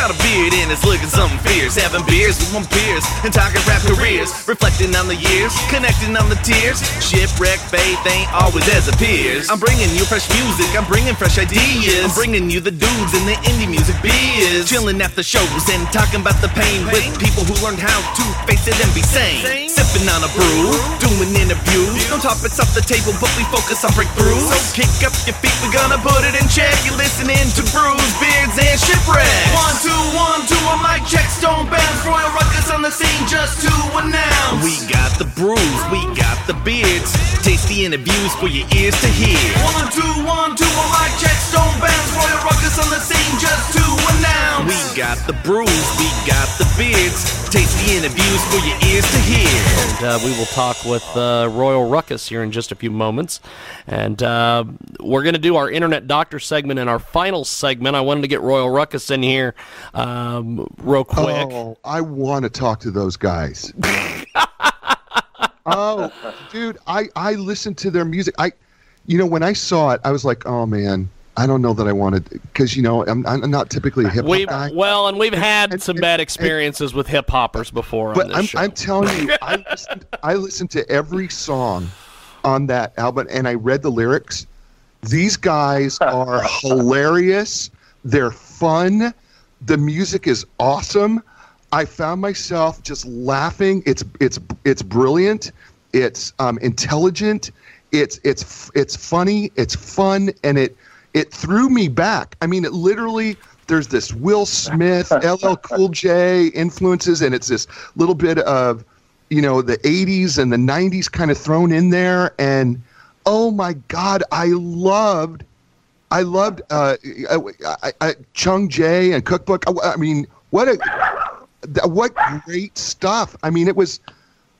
got a beard and it's looking something fierce. Having beers with my peers and talking rap careers. Reflecting on the years, connecting on the tears. Shipwreck faith ain't always as appears. I'm bringing you fresh music, I'm bringing fresh ideas. I'm bringing you the dudes in the indie music biz. Chilling at the shows and talking about the pain with people who learned how to face it and be sane. Sipping on a brew, doing interviews. No topics off the table, but we focus on breakthroughs. So kick up your feet, we're gonna put it in check. You're listening to Brews, Beards, and Shipwrecks. One, two, one, two, a mic check, stone bounce. Royal Ruckus on the scene just to announce. We got the brews, we got the beards. Tasty interviews for your ears to hear. One, two, one, two, a mic check, stone bounce. Royal Ruckus on the scene just to announce. We got the brews, we got the beards. Tasty interviews for your ears to hear. And uh, we will talk with uh, Royal Ruckus here in just a few moments. And uh, we're going to do our Internet Doctor segment in our final segment. I wanted to get Royal Ruckus in here um, real quick. Oh, I want to talk to those guys. oh, dude, I I listened to their music. I, you know, when I saw it, I was like, oh man, I don't know that I wanted because you know I'm, I'm not typically a hip hop guy. well, and we've had And- some and- bad and- experiences with hip hoppers before on But I'm. I'm telling you, I listened, I listened to every song on that album and I read the lyrics. These guys are hilarious. They're fun. The music is awesome. I found myself just laughing. It's it's it's brilliant. It's um, intelligent. It's it's it's funny. It's fun, and it it threw me back. I mean, it literally. There's this Will Smith, LL Cool J influences, and it's this little bit of, you know, the 80s and the 90s kind of thrown in there. And oh my God, I loved I loved uh, I, I, Chun Jae and Cookbook. I, I mean, what a what great stuff. I mean, it was.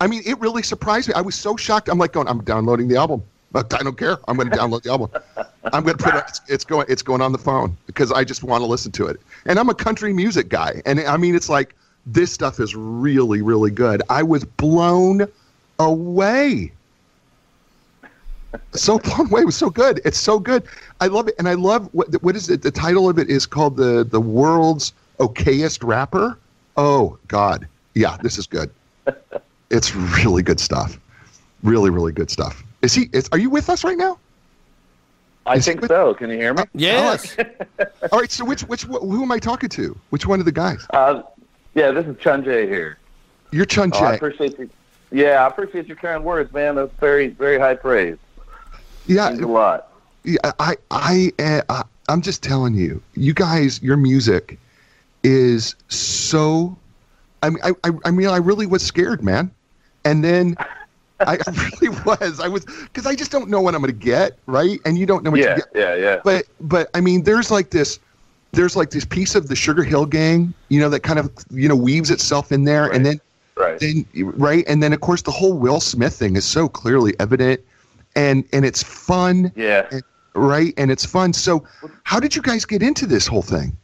I mean, it really surprised me. I was so shocked. I'm like going, I'm downloading the album. But I don't care. I'm going to download the album. I'm going to put it. It's, it's going. It's going on the phone because I just want to listen to it. And I'm a country music guy, and I mean, it's like this stuff is really, really good. I was blown away so blown way was so good. It's so good. I love it, and I love what what is it? The title of it is called the the world's okayest rapper. Oh God, yeah, this is good. It's really good stuff. Really, really good stuff. Is he? Is, are you with us right now? I Is think with- so. Can you hear me? yes. All right. So which which who am I talking to? Which one of the guys? Uh, yeah, this is Chunjay here. You're Chun Oh, I appreciate you. Yeah, I appreciate your kind words, man. That's very, very high praise. Yeah, Means a lot. Yeah, I, I, uh, I, I'm just telling you, you guys, your music is so. I mean, I, I, mean, I really was scared, man, and then I, I really was. I was because I just don't know what I'm going to get, right? And you don't know what Yeah, you get. yeah, yeah. But, but I mean, there's like this, there's like this piece of the Sugar Hill Gang, you know, that kind of you know weaves itself in there, and then Right. then right and then of course the whole will smith thing is so clearly evident and and it's fun Yeah. and- right and it's fun so how did you guys get into this whole thing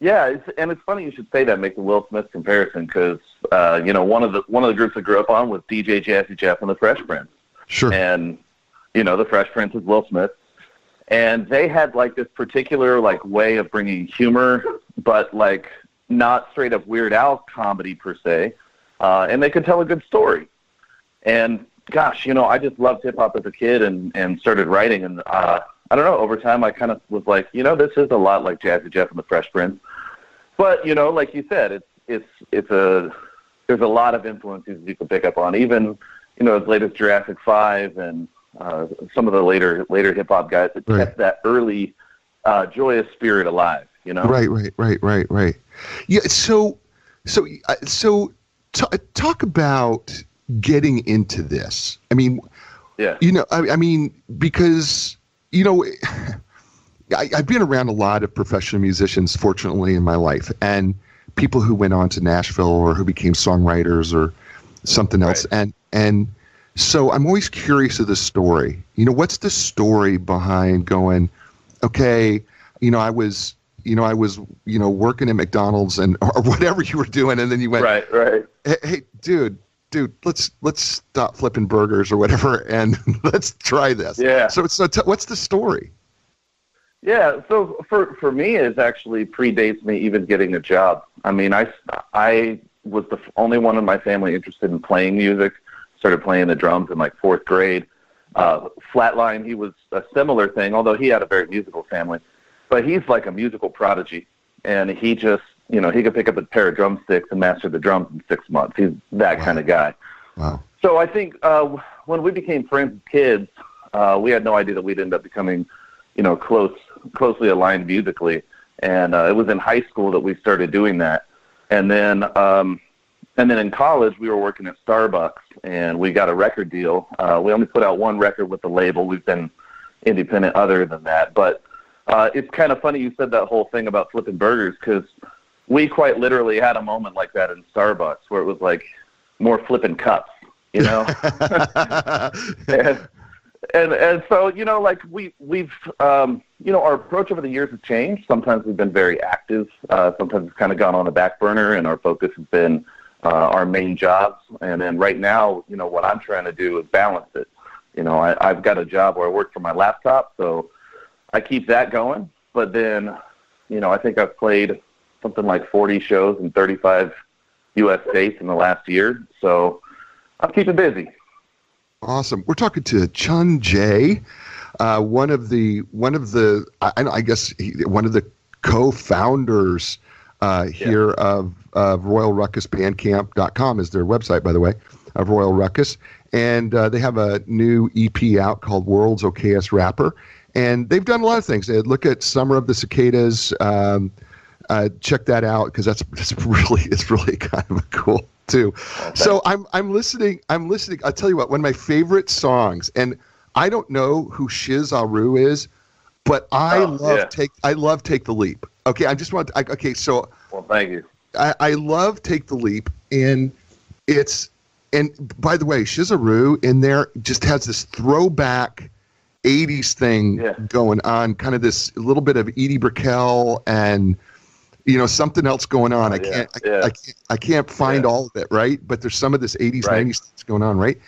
Yeah, it's, and it's funny you should say that. Make the Will Smith comparison because uh, you know one of the one of the groups I grew up on was DJ Jazzy Jeff and the Fresh Prince, sure and you know the Fresh Prince is Will Smith, and they had like this particular like way of bringing humor, but like not straight up Weird Al comedy per se, uh, and they could tell a good story. And gosh, you know, I just loved hip hop as a kid and and started writing, and uh, I don't know. Over time, I kind of was like, you know, this is a lot like Jazzy Jeff and the Fresh Prince. But you know, like you said, it's it's it's a there's a lot of influences you can pick up on. Even you know as late as Jurassic Five and uh, some of the later later hip hop guys that Right. kept that early uh, joyous spirit alive. You know, right right right right right yeah so so uh, so t- talk about getting into this i mean Yeah. you know i, I mean because you know I, I've been around a lot of professional musicians, fortunately, in my life, and people who went on to Nashville or who became songwriters or something else. Right. And and so I'm always curious of the story. You know, what's the story behind going? Okay, you know, I was, you know, I was, you know, working at McDonald's and or whatever you were doing, and then you went, Right. Right. hey, hey dude dude let's let's stop flipping burgers or whatever and let's try this Yeah. so so t- what's the story Yeah, so for for me, it actually predates me even getting a job. I mean, I I was the only one in my family interested in playing music. Started playing the drums in like fourth grade. Uh, Flatline, he was a similar thing, although he had a very musical family. But he's like a musical prodigy, and he just you know he could pick up a pair of drumsticks and master the drums in six months. He's that Wow. kind of guy. Wow. So I think uh, when we became friends as kids, uh, we had no idea that we'd end up becoming, you know, close, closely aligned musically. And uh, it was in high school that we started doing that. And then, um, and then in college, we were working at Starbucks, and we got a record deal. Uh, we only put out one record with the label. We've been independent other than that, but uh, it's kind of funny you said that whole thing about flipping burgers because we quite literally had a moment like that in Starbucks where it was like more flipping cups, you know. and, and and so you know like we we've um you know our approach over the years has changed. Sometimes we've been very active. Uh sometimes it's kind of gone on the back burner and our focus has been uh our main jobs. And then right now you know what i'm trying to do is balance it. You know i i've got a job where i work from my laptop so i keep that going. But then you know i think i've played something like 40 shows in 35 us states in the last year so i'm keeping busy Awesome. We're talking to Chun Jae, uh, one of the one of the I, I guess he, one of the co-founders uh, here of, of Royal Ruckus Bandcamp.com is their website, by the way, of Royal Ruckus, and uh, they have a new EP out called World's Okayest Rapper, and they've done a lot of things. They look at Summer of the Cicadas. Um, uh, check that out because that's, that's really it's really kind of cool too. So I'm I'm listening. I'm listening. I'll tell you what. One of my favorite songs, and I don't know who Shizaru is, but I Oh, love yeah. take. I love take the leap. Okay, I just want. I, okay, so well thank you I, I love take the leap, and it's and by the way, Shizaru in there just has this throwback. 80s thing Yeah. going on, kind of this little bit of Edie Brickell and you know something else going on. I can't, I, yeah. I can't, I can't find Yeah. all of it, right? But there's some of this 80s, Right. 90s things going on, right?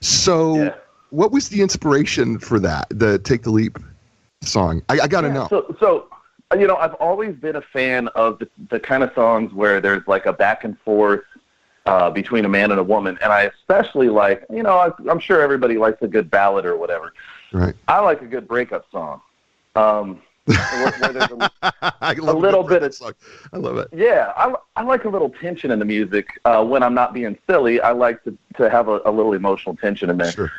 So, Yeah. what was the inspiration for that? The Take the Leap song. I, I got to Yeah, know. So, so you know, I've always been a fan of the, the kind of songs where there's like a back and forth uh, between a man and a woman, and I especially like, you know, I, I'm sure everybody likes a good ballad or whatever. right. I like a good breakup song. Um, where, where there's a, I love little bit of- song. I love it. yeah, I, I like a little tension in the music uh, when I'm not being silly. I like to to have a, a little emotional tension in there. Sure.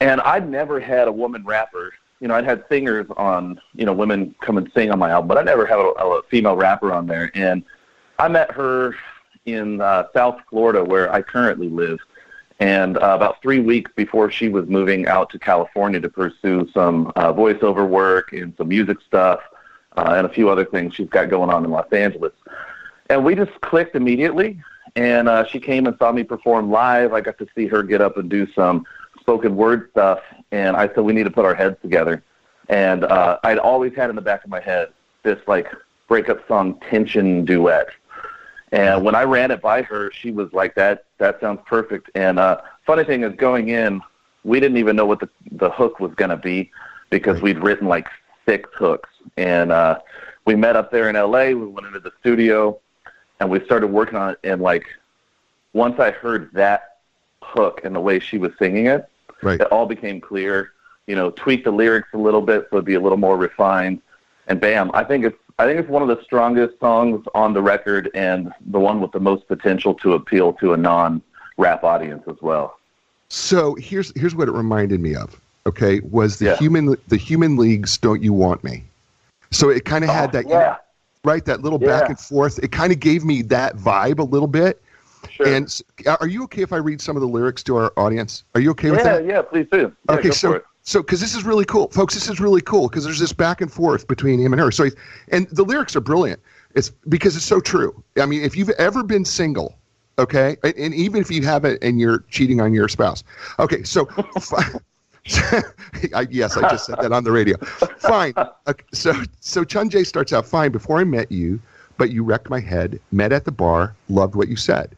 And I'd never had a woman rapper. You know, I'd had singers on, you know, women come and sing on my album, but I never had a, a female rapper on there. And I met her in uh, South Florida, where I currently live. And uh, about three weeks before she was moving out to California to pursue some uh, voiceover work and some music stuff uh, and a few other things she's got going on in Los Angeles. And we just clicked immediately. And uh, she came and saw me perform live. I got to see her get up and do some spoken word stuff. And I said, we need to put our heads together. And uh, I'd always had in the back of my head this like breakup song tension duet. And when I ran it by her, she was like, "That that sounds perfect." And uh, funny thing is, going in, we didn't even know what the the hook was going to be because we'd written like six hooks. And uh, we met up there in L.A. We went into the studio, and we started working on it. And like, once I heard that hook and the way she was singing it, Right. it all became clear. You know, tweak the lyrics a little bit so it'd be a little more refined, and bam! I think it's I think it's one of the strongest songs on the record and the one with the most potential to appeal to a non-rap audience as well. So here's here's what it reminded me of. Okay, was the Yeah. human the human leagues? Don't you want me? So it kind of had oh, that Oh, yeah, right that little back and forth. It kind of gave me that vibe a little bit. sure. And are you okay if I read some of the lyrics to our audience? Are you okay with yeah, that? yeah, please do. Yeah, okay, so. So because this is really cool, folks. This is really cool because there's this back and forth between him and her. So, and the lyrics are brilliant. It's because it's so true. I mean, if you've ever been single, okay, and, and even if you haven't and you're cheating on your spouse, okay, so. I, yes, I just said that on the radio. Fine. Okay, so so Chun Jae starts out fine. Before I met you, but you wrecked my head. Met at the bar. Loved what you said.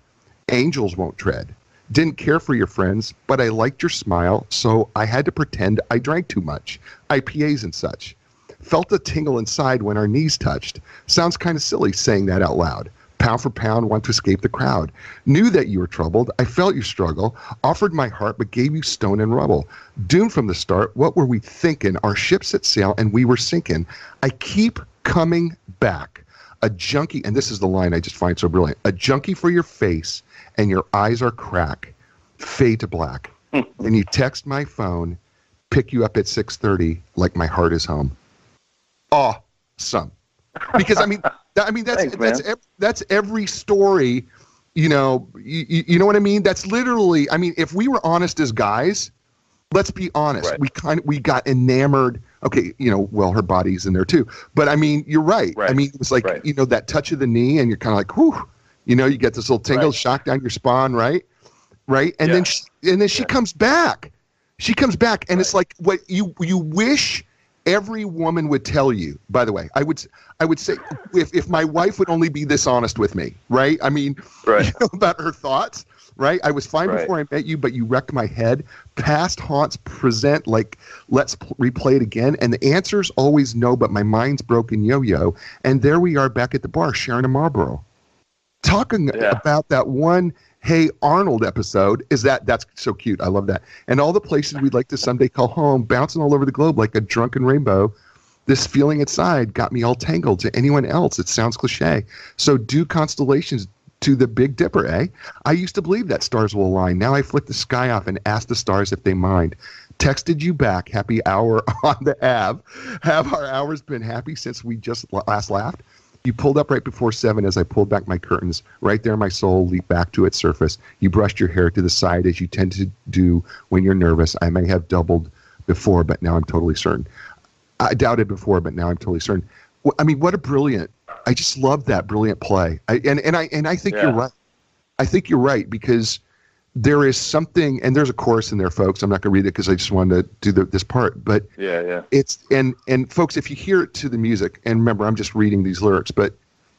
Angels won't tread. Didn't care for your friends, but I liked your smile, so I had to pretend I drank too much. IPAs and such. Felt a tingle inside when our knees touched. Sounds kind of silly saying that out loud. Pound for pound, want to escape the crowd. Knew that you were troubled. I felt your struggle. Offered my heart, but gave you stone and rubble. Doomed from the start, what were we thinking? Our ship set sail and we were sinking. I keep coming back. A junkie, and this is the line I just find so brilliant. A junkie for your face, and your eyes are crack. Fade to black. and you text my phone, pick you up at 6:30 like my heart is home. Awesome. Because I mean, that, I mean that's Thanks, that's ev- that's every story. You know, you, you know what I mean. That's literally. I mean, if we were honest as guys, let's be honest. Right. We kind of we got enamored. Okay, you know, well, her body's in there too. But I mean, you're right. I mean, it was like Right. you know that touch of the knee, and you're kind of like, whew. You know, you get this little tingle, Right. shock down your spine, right? Right, and then she, and then she Yeah. comes back. She comes back, and it's like what you you wish every woman would tell you. By the way, I would I would say if if my wife would only be this honest with me, right? I mean, Right. you know, about her thoughts, right? I was fine Right. before I met you, but you wrecked my head. Past haunts present like let's pl- replay it again, and the answer's always no. But my mind's broken yo-yo, and there we are back at the bar sharing a Marlboro, talking Yeah. about that one. Hey Arnold episode is that that's so cute. I love that. And all the places we'd like to someday call home, bouncing all over the globe like a drunken rainbow. This feeling inside got me all tangled. To anyone else, it sounds cliche. So do constellations to the Big Dipper, eh? I used to believe that stars will align. Now I flick the sky off and ask the stars if they mind. Texted you back, happy hour on the Ave. Have our hours been happy since we just last laughed? You pulled up right before seven as I pulled back my curtains. Right there, my soul leaped back to its surface. You brushed your hair to the side as you tend to do when you're nervous. I may have doubled before, but now I'm totally certain. I doubted before, but now I'm totally certain. I mean, what a brilliant! I just love that brilliant play. I, and and I and I think you're right. I think you're right because there is something, and there's a chorus in there, folks. I'm not going to read it because I just wanted to do the, this part, but Yeah, yeah. it's and and folks, if you hear it to the music, and remember, I'm just reading these lyrics, but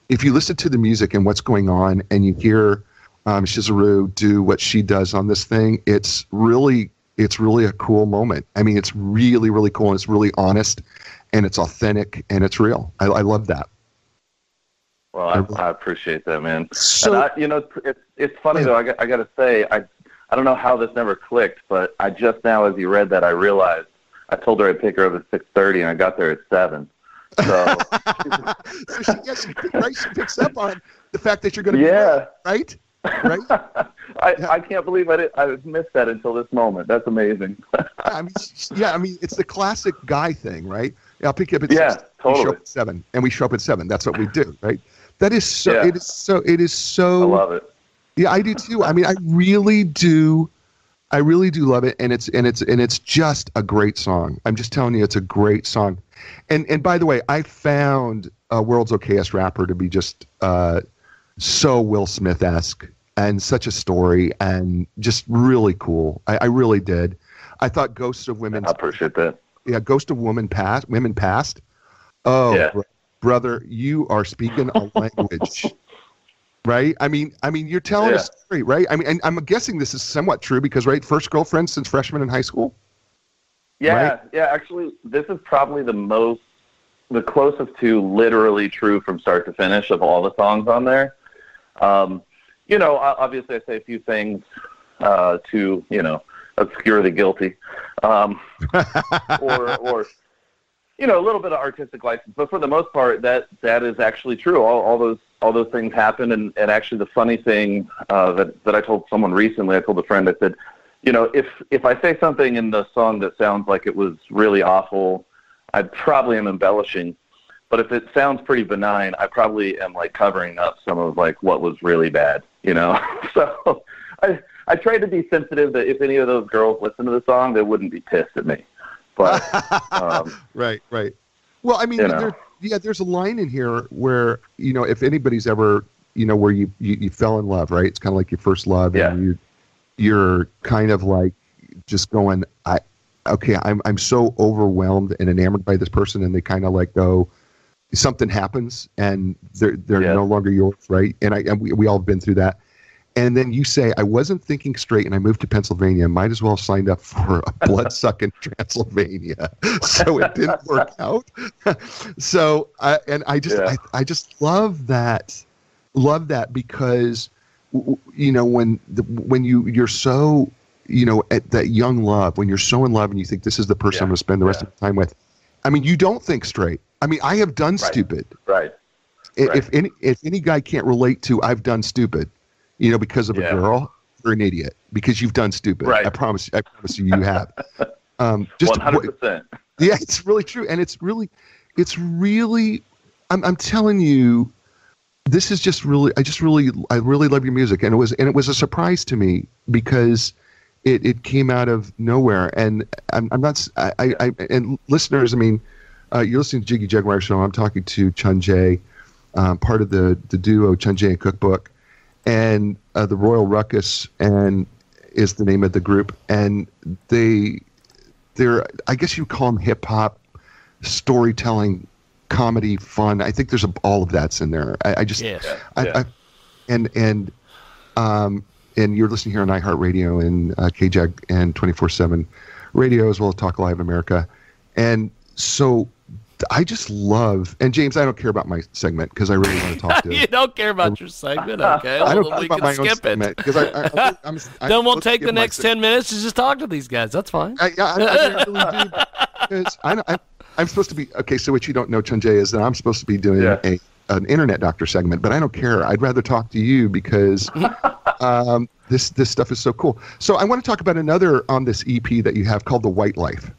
if you listen to the music and what's going on, and you hear um, Shizaru do what she does on this thing, it's really it's really a cool moment. I mean, it's really really cool, and it's really honest, and it's authentic, and it's real. I, I love that. Well, I, I appreciate that, man. So- and I, you know, it's it's, funny Yeah. though. I, got- I got to say, I I don't know how this never clicked, but I just now, as you read that, I realized I told her I'd pick her up at six thirty, and I got there at seven. So so she, yeah, she, right, she picks up on the fact that you're going to yeah, be right, right. I I can't believe I did, I missed that until this moment. That's amazing. I mean, yeah, I mean, it's the classic guy thing, right? I'll pick you up at Yeah, six. Totally. seven, and we show up at seven. That's what we do, right? That is so. Yeah. It is so. It is so. I love it. Yeah, I do too. I mean, I really do. I really do love it, and it's and it's and it's just a great song. I'm just telling you, it's a great song. And and by the way, I found uh, World's Okayest Rapper to be just uh, so Will Smith esque and such a story and just really cool. I, I really did. I thought Ghosts of Women I appreciate that. yeah, Ghost of Woman Past, Women Past. Oh, Yeah. Br- brother, you are speaking a language, right? I mean, I mean, you're telling Yeah. a story, right? I mean, and I'm guessing this is somewhat true because, right, first girlfriend since freshman in high school. Yeah, Right? yeah. Actually, this is probably the most, the closest to literally true from start to finish of all the songs on there. Um, you know, obviously, I say a few things uh, to you know obscure the guilty, um, or or you know a little bit of artistic license. But for the most part, that that is actually true. All, all those all those things happen, and, and actually, the funny thing uh, that that I told someone recently, I told a friend, I said you know, if if I say something in the song that sounds like it was really awful, I probably am embellishing. But if it sounds pretty benign, I probably am like covering up some of like what was really bad, you know. so I I tried to be sensitive that if any of those girls listen to the song, they wouldn't be pissed at me. But um, right, right. Well, I mean, You know. there, yeah, there's a line in here where you know, if anybody's ever, you know, where you you, you fell in love, right? It's kind of like your first love, Yeah. and you you're kind of like just going, I okay, I'm I'm so overwhelmed and enamored by this person, and they kind of like go, something happens, and they're they're Yeah. no longer yours, right? And I and we we all have been through that. And then you say, I wasn't thinking straight and I moved to Pennsylvania, might as well have signed up for a blood sucking Transylvania. So it didn't work out. so, I, and I just, Yeah. I, I just love that, love that because, you know, when, the, when you, you're so, you know, at that young love, when you're so in love and you think this is the person Yeah. I'm going to spend the rest Yeah. of the time with, I mean, you don't think straight. I mean, I have done Right. stupid. Right. Right. If any if any guy can't relate to I've done stupid, you know, because of Yeah. a girl, you're an idiot because you've done stupid. Right. I promise. I promise you, you have. Um, just One hundred percent. yeah, it's really true, and it's really, it's really. I'm I'm telling you, this is just really. I just really, I really love your music, and it was and it was a surprise to me because. It, it came out of nowhere, and I'm, I'm not. I, I, I- and listeners, I mean, uh, you're listening to Jiggy Jaguar Show. I'm talking to Chun Jae, um, part of the the duo Chun Jae and Cookbook, and uh, the Royal Ruckus, and is the name of the group, and they they're I guess you call them hip hop storytelling, comedy, fun. I think there's a, all of that's in there. I, I just Yes. I, Yeah. I, and and um and you're listening here on iHeartRadio and uh, KJAG and 24/7 Radio as well as Talk Live America, and so I just love and James. I don't care about my segment because I really want to talk to. you You don't care about your segment, okay? I don't care we about can my own skip it. segment because I, I, I, I'm, I'm then we'll take the next ten minutes to just talk to these guys. That's fine. I, yeah, I, I really do. Because I, I, I'm supposed to be okay. So what you don't know, Chunjay, is that I'm supposed to be doing Yeah. a an internet doctor segment, but I don't care. I'd rather talk to you because um, this this stuff is so cool. So I want to talk about another on this EP that you have called the White Life,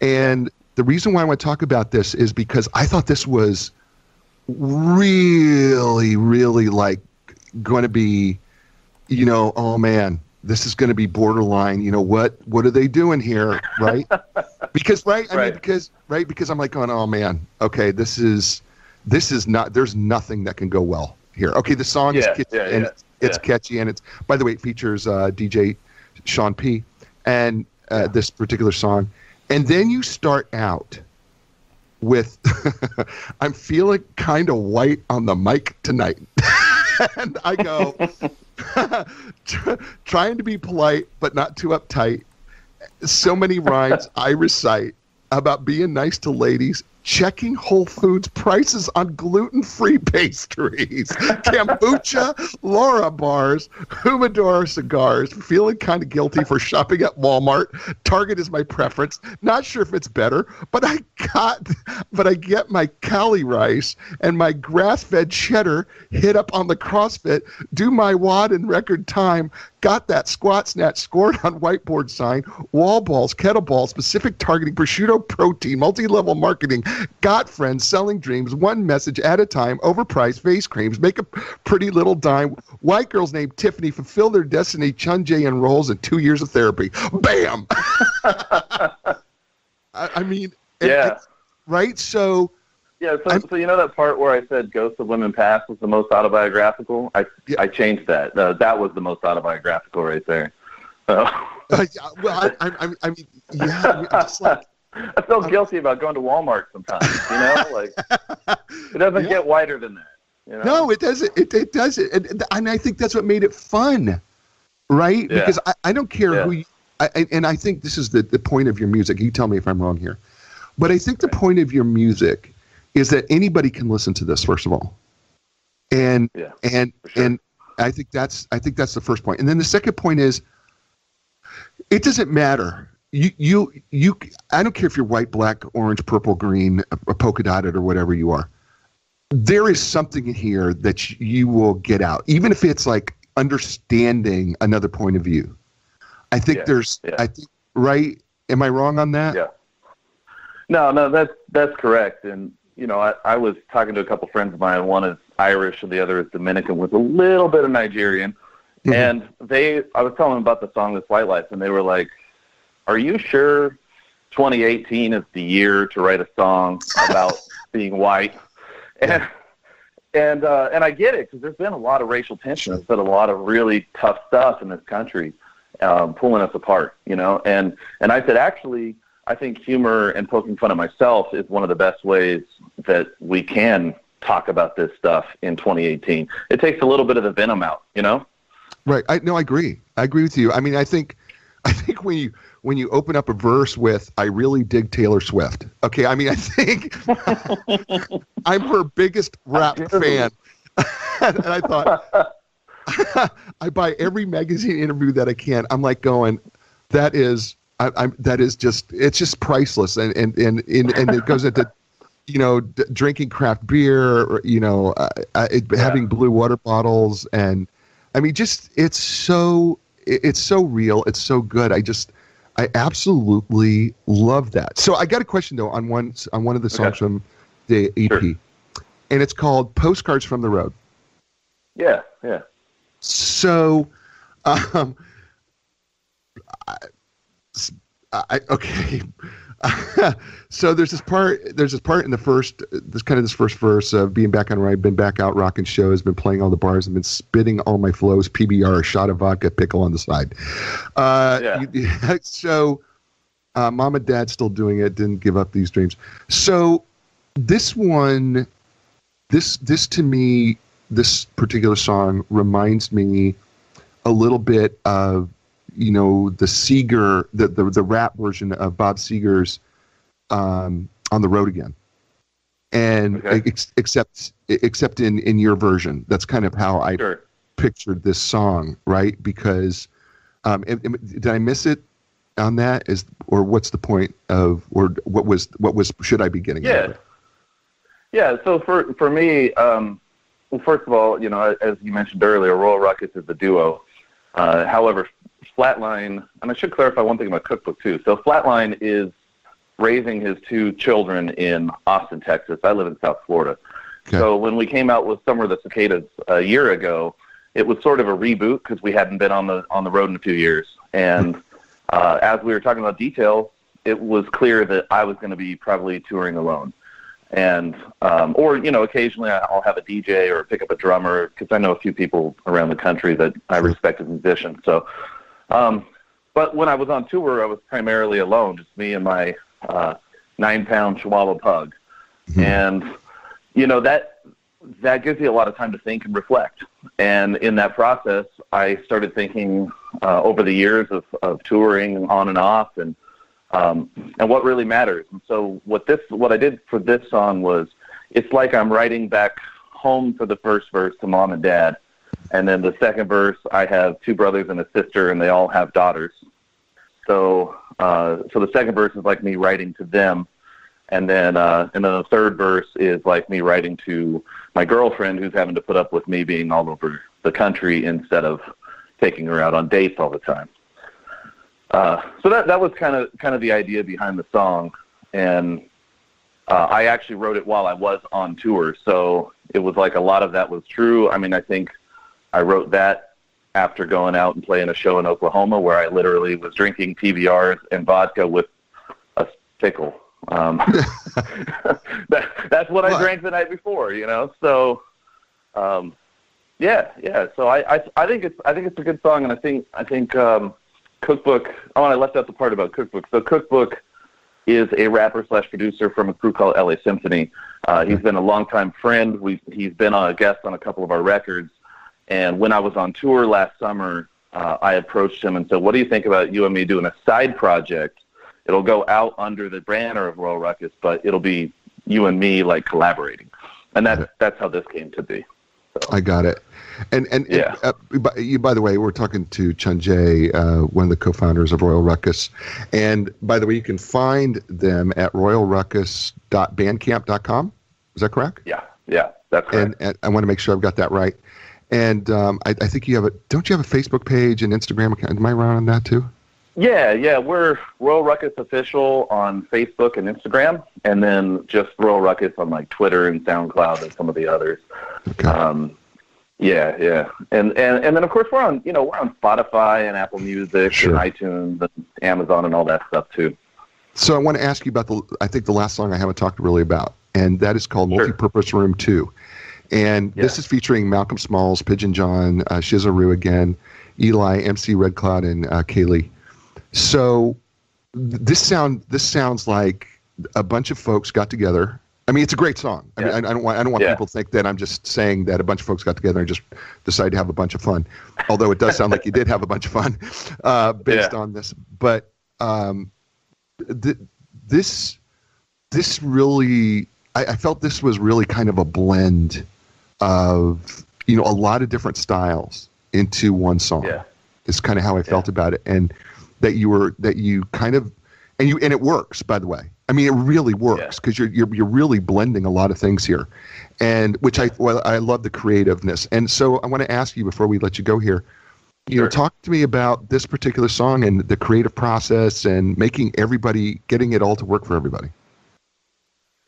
and the reason why I want to talk about this is because I thought this was really, really like going to be, you know, oh man, this is going to be borderline. You know what? What are they doing here? Right? because right, I mean, because right, because I'm like going, oh man, okay, this is this is not. There's nothing that can go well here. Okay, the song is Yeah, catchy yeah, and yeah, it's, catchy and it's. By the way, it features uh, DJ Sean P. and uh, this particular song, and then you start out with I'm feeling kind of white on the mic tonight. and I go trying to be polite but not too uptight. So many rhymes I recite about being nice to ladies, checking Whole Foods prices on gluten-free pastries, kombucha, Larabars, humidor cigars, feeling kind of guilty for shopping at Walmart. Target is my preference. Not sure if it's better, but I got but I get my cauli rice and my grass-fed cheddar hit up on the CrossFit, do my WOD in record time, got that squat snatch scored on whiteboard sign, wall balls, kettlebell, specific targeting, prosciutto protein, multi-level marketing, got friends, selling dreams, one message at a time, overpriced face creams, make a pretty little dime, white girls named Tiffany fulfill their destiny, Chun Jay enrolls in two years of therapy. Bam! I, I mean, it- Yeah. it's- right? So, Yeah, so, so you know that part where I said "Ghosts of Women Past" was the most autobiographical. I Yeah. I changed that. Uh, that was the most autobiographical right there. So, uh, yeah, well, I, I, I, I mean, yeah, I mean, I'm just like, I feel uh, guilty about going to Walmart sometimes. You know, like it doesn't Yeah. get whiter than that. You know? No, it doesn't. It, it doesn't. And, and I think that's what made it fun, right? Yeah. Because I, I don't care Yeah. who you, I, I- and I think this is the, the point of your music. You tell me if I'm wrong here. But I think the point of your music is that anybody can listen to this, first of all. And Yeah, and sure. and I think that's I think that's the first point. And then the second point is it doesn't matter. You you you I don't care if you're white, black, orange, purple, green, a polka dotted or whatever you are. There is something in here that you will get out, even if it's like understanding another point of view. I think Yeah, there's yeah. I think right. Am I wrong on that? Yeah. No, no, that's that's correct. And you know, I, I was talking to a couple friends of mine. One is Irish, and the other is Dominican, with a little bit of Nigerian. Mhm. And they, I was telling them about the song "This White Life," and they were like, "Are you sure 2018 is the year to write a song about being white?" And and uh, and I get it because there's been a lot of racial tension. There's been a lot of really tough stuff in this country, um, pulling us apart. You know, and and I said actually, I think humor and poking fun at myself is one of the best ways that we can talk about this stuff in 2018. It takes a little bit of the venom out, you know. Right. I no, I agree. I agree with you. I mean, I think, I think when you when you open up a verse with "I really dig Taylor Swift," okay. I mean, I think I'm her biggest rap fan, and I thought I buy every magazine interview that I can. I'm like going, that is, I, I'm that is just it's just priceless, and and and and, and it goes into. You know, d- drinking craft beer, or, you know, uh, uh, it, Yeah. having blue water bottles, and I mean, just it's so it- it's so real. It's so good. I just I absolutely love that. So I got a question though on one on one of the songs Okay. from the EP, Sure. and it's called "Postcards from the Road." Yeah, yeah. So, um, I, I, okay. so there's this part. There's this part in the first, this kind of this first verse of being back on ride, been back out rocking shows, been playing all the bars, and been spitting all my flows. PBR, shot of vodka, pickle on the side. Uh, Yeah. you- so, uh, mom and dad still doing it. Didn't give up these dreams. So, this one, this this to me, this particular song reminds me a little bit of you know the Seeger, the the, the rap version of Bob Seger's um, "On the Road Again," and Okay. ex- except except in in your version, that's kind of how I Sure. pictured this song, right? Because um, am- am- did I miss it on that? Is or what's the point of or what was what was should I be getting? Yeah. Yeah. So for for me, um, well, first of all, you know, as you mentioned earlier, Royal Ruckus is a duo. Uh, however, Flatline, and I should clarify one thing about Cookbook too. So Flatline is raising his two children in Austin, Texas. I live in South Florida. Okay. So when we came out with Summer of the Cicadas a year ago, it was sort of a reboot because we hadn't been on the on the road in a few years. And uh, as we were talking about details, it was clear that I was going to be probably touring alone and um, or you know occasionally I'll have a DJ or pick up a drummer because I know a few people around the country that I respect as musicians. So, um, but when I was on tour, I was primarily alone, just me and my uh, nine-pound Chihuahua pug, Mhm. and you know that that gives you a lot of time to think and reflect. And in that process, I started thinking uh, over the years of, of touring on and off, and um, and what really matters. And so what this what I did for this song was it's like I'm writing back home for the first verse to mom and dad, and then the second verse I have two brothers and a sister, and they all have daughters. So uh, so the second verse is like me writing to them, and then uh, and then the third verse is like me writing to my girlfriend who's having to put up with me being all over the country instead of taking her out on dates all the time. Uh, so that that was kind of kind of the idea behind the song, and uh, I actually wrote it while I was on tour, so it was like a lot of that was true. I mean, I think I wrote that after going out and playing a show in Oklahoma where I literally was drinking PBRs and vodka with a pickle. Um, that, that's what I drank the night before, you know. So, um, yeah, yeah. So I, I, I think it's, I think it's a good song, and I think, I think um, Cookbook. Oh, and I left out the part about Cookbook. So Cookbook is a rapper slash producer from a crew called LA Symphony. Uh, he's been a longtime friend. We he's been a guest on a couple of our records. And when I was on tour last summer, uh, I approached him and said, "What do you think about you and me doing a side project? It'll go out under the banner of Royal Ruckus, but it'll be you and me like collaborating." And that's that's how this came to be. I got it. And and, Yeah. uh, by, you, by the way, we're talking to Chun Jae, uh, one of the co-founders of Royal Ruckus. And by the way, you can find them at royalruckus.bandcamp.com. Is that correct? Yeah, yeah, that's correct. And, and I want to make sure I've got that right. And um, I, I think you have a. Don't you have a Facebook page and Instagram account? Am I wrong on that too? Yeah, yeah, we're Royal Ruckus official on Facebook and Instagram, and then just Royal Ruckus on like Twitter and SoundCloud and some of the others. Okay. Um, yeah, yeah, and and and then of course we're on you know we're on Spotify and Apple Music Sure. and iTunes and Amazon and all that stuff too. So I want to ask you about the. I think the last song I haven't talked really about, and that is called Sure. "Multipurpose Room 2. And this is featuring Malcolm Smalls, Pigeon John, uh, Shizaru again, Eligh, MC Red Cloud, and uh, Kaylee. So th- this sound this sounds like a bunch of folks got together I mean, it's a great song. I Yeah. mean, I, I don't want I don't want Yeah. people to think that I'm just saying that a bunch of folks got together and just decided to have a bunch of fun. Although it does sound like you did have a bunch of fun uh, based Yeah. on this, but um, th- this this really I, I felt this was really kind of a blend of you know a lot of different styles into one song. Yeah. Is kind of how I felt about it, and that you were that you kind of and you and it works by the way. I mean, it really works because you're, you're you're really blending a lot of things here, and which I well I love the creativeness. And so I want to ask you before we let you go here, you know, talk to me about this particular song and the creative process and making everybody getting it all to work for everybody.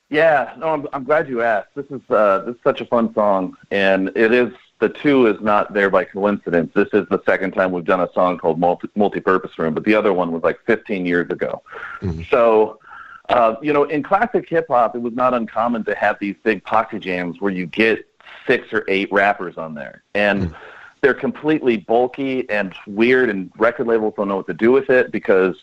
Yeah, no, I'm, I'm glad you asked. This is uh, this is such a fun song, and it is the two is not there by coincidence. This is the second time we've done a song called Multi Multi-Purpose Room, but the other one was like 15 years ago. Mhm. So, uh, you know, in classic hip hop, it was not uncommon to have these big pocket jams where you get six or eight rappers on there, and they're completely bulky and weird, and record labels don't know what to do with it because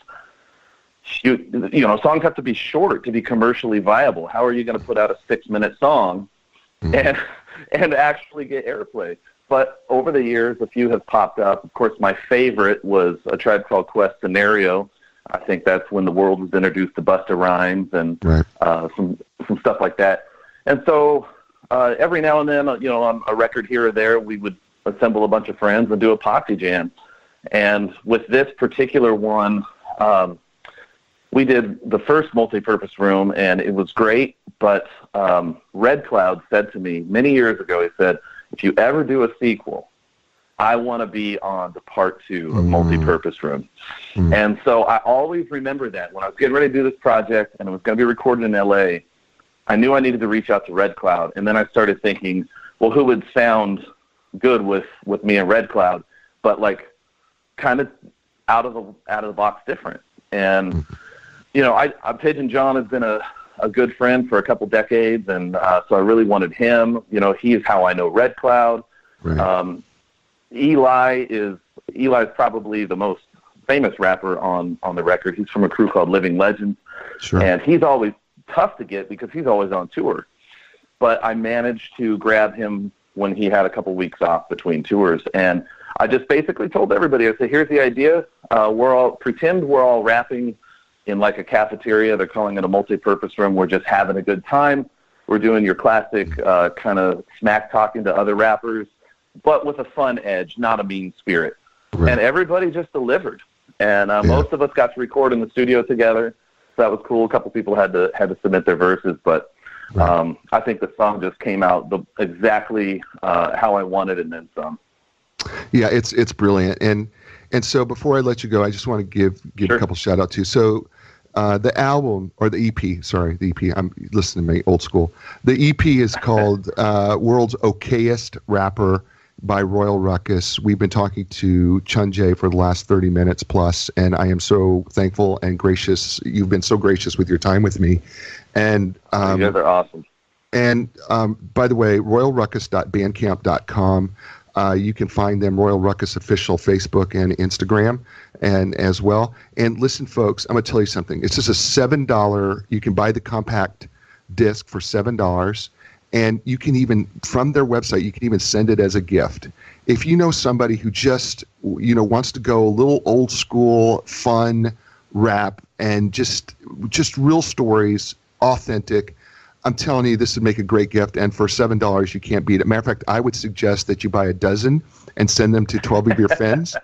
you you know songs have to be short to be commercially viable. How are you going to put out a six minute song and and actually get airplay? But over the years, a few have popped up. Of course, my favorite was a Tribe Called Quest scenario. I think that's when the world was introduced to Busta Rhymes and Right. uh, some some stuff like that. And so uh, every now and then, you know, on a record here or there, we would assemble a bunch of friends and do a posse jam. And with this particular one, um, we did the first multi-purpose room, and it was great. But um, Red Cloud said to me many years ago, he said, "If you ever do a sequel, I want to be on the part two of Mm. multi-purpose room." Mm. And so I always remember that when I was getting ready to do this project, and it was going to be recorded in L.A. I knew I needed to reach out to Red Cloud, and then I started thinking, well, who would sound good with with me and Red Cloud, but like kind of out of the out of the box different. And you know, I, I Pigeon John has been a a good friend for a couple decades, and uh, so I really wanted him. You know, he is how I know Red Cloud. Right. Um, Eligh is Eligh's probably the most famous rapper on on the record. He's from a crew called Living Legends sure. and he's always tough to get because he's always on tour. But I managed to grab him when he had a couple weeks off between tours, and I just basically told everybody, I said, "Here's the idea. Uh, we're all pretend we're all rapping in like a cafeteria. They're calling it a multi-purpose room. We're just having a good time. We're doing your classic uh, kind of smack talking to other rappers, but with a fun edge, not a mean spirit." Right. And everybody just delivered. And uh, Yeah. most of us got to record in the studio together. So that was cool. A couple people had to had to submit their verses, but Right. um, I think the song just came out the, exactly uh, how I wanted it. and then some. Yeah, it's it's brilliant. And and so before I let you go, I just want to give give a couple shout out to. So uh, the album or the EP, sorry, the EP. I'm listening to me old school. The EP is called uh, "World's Okayest Rapper" by Royal Ruckus. We've been talking to Chun Jae for the last 30 minutes plus, and I am so thankful and gracious. You've been so gracious with your time with me, and um, you guys are awesome. and um, by the way, royalruckus.bandcamp.com. Uh, you can find them, Royal Ruckus official Facebook and Instagram, and as well. And listen, folks, I'm gonna tell you something. It's just a seven dollar. You can buy the compact disc for seven dollars, and you can even from their website you can even send it as a gift. If you know somebody who just you know wants to go a little old school, fun rap, and just just real stories, authentic. I'm telling you, this would make a great gift, and for seven dollars, you can't beat it. Matter of fact, I would suggest that you buy a dozen and send them to twelve of your friends.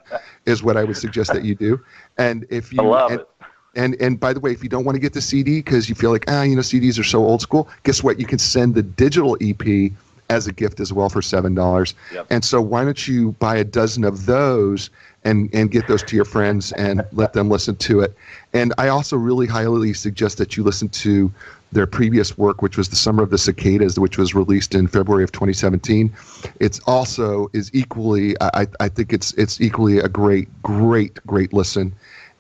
is what I would suggest that you do. And if you I love and, it. and and by the way, if you don't want to get the CD because you feel like ah, you know, CDs are so old school, guess what? You can send the digital EP as a gift as well for seven dollars. Yep. And so why don't you buy a dozen of those and and get those to your friends and let them listen to it. And I also really highly suggest that you listen to their previous work, which was the Summer of the Cicadas, which was released in February of 2017. It's also is equally, I, I think it's it's equally a great, great, great listen.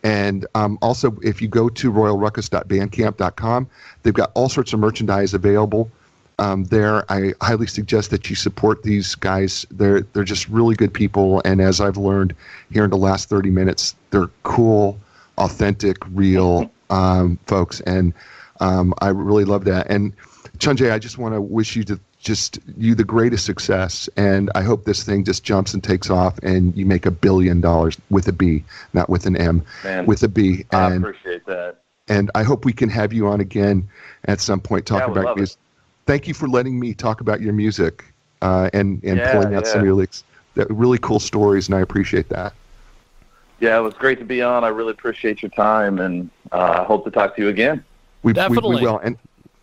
And um, also, if you go to royalruckus.bandcamp.com, they've got all sorts of merchandise available um, there. I highly suggest that you support these guys. They're they're just really good people, and as I've learned here in the last 30 minutes, they're cool, authentic, real um, folks, and um, I really love that. And Chunjay, I just want to wish you to just you the greatest success, and I hope this thing just jumps and takes off, and you make a billion dollars with a B, not with an M, Man, with a B. I And I appreciate that. and I hope we can have you on again at some point talk Yeah, about love it. music. Thank you for letting me talk about your music uh, and and Yeah, pulling out some yeah. of your lyrics. That really cool stories, and I appreciate that. Yeah, it was great to be on. I really appreciate your time, and uh, I hope to talk to you again. We, we, Definitely. we will, and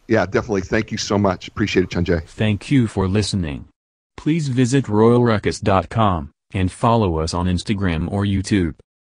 yeah, definitely. Thank you so much. Appreciate it, Chun Jae. Thank you for listening. Please visit royalruckus.com and follow us on Instagram or YouTube.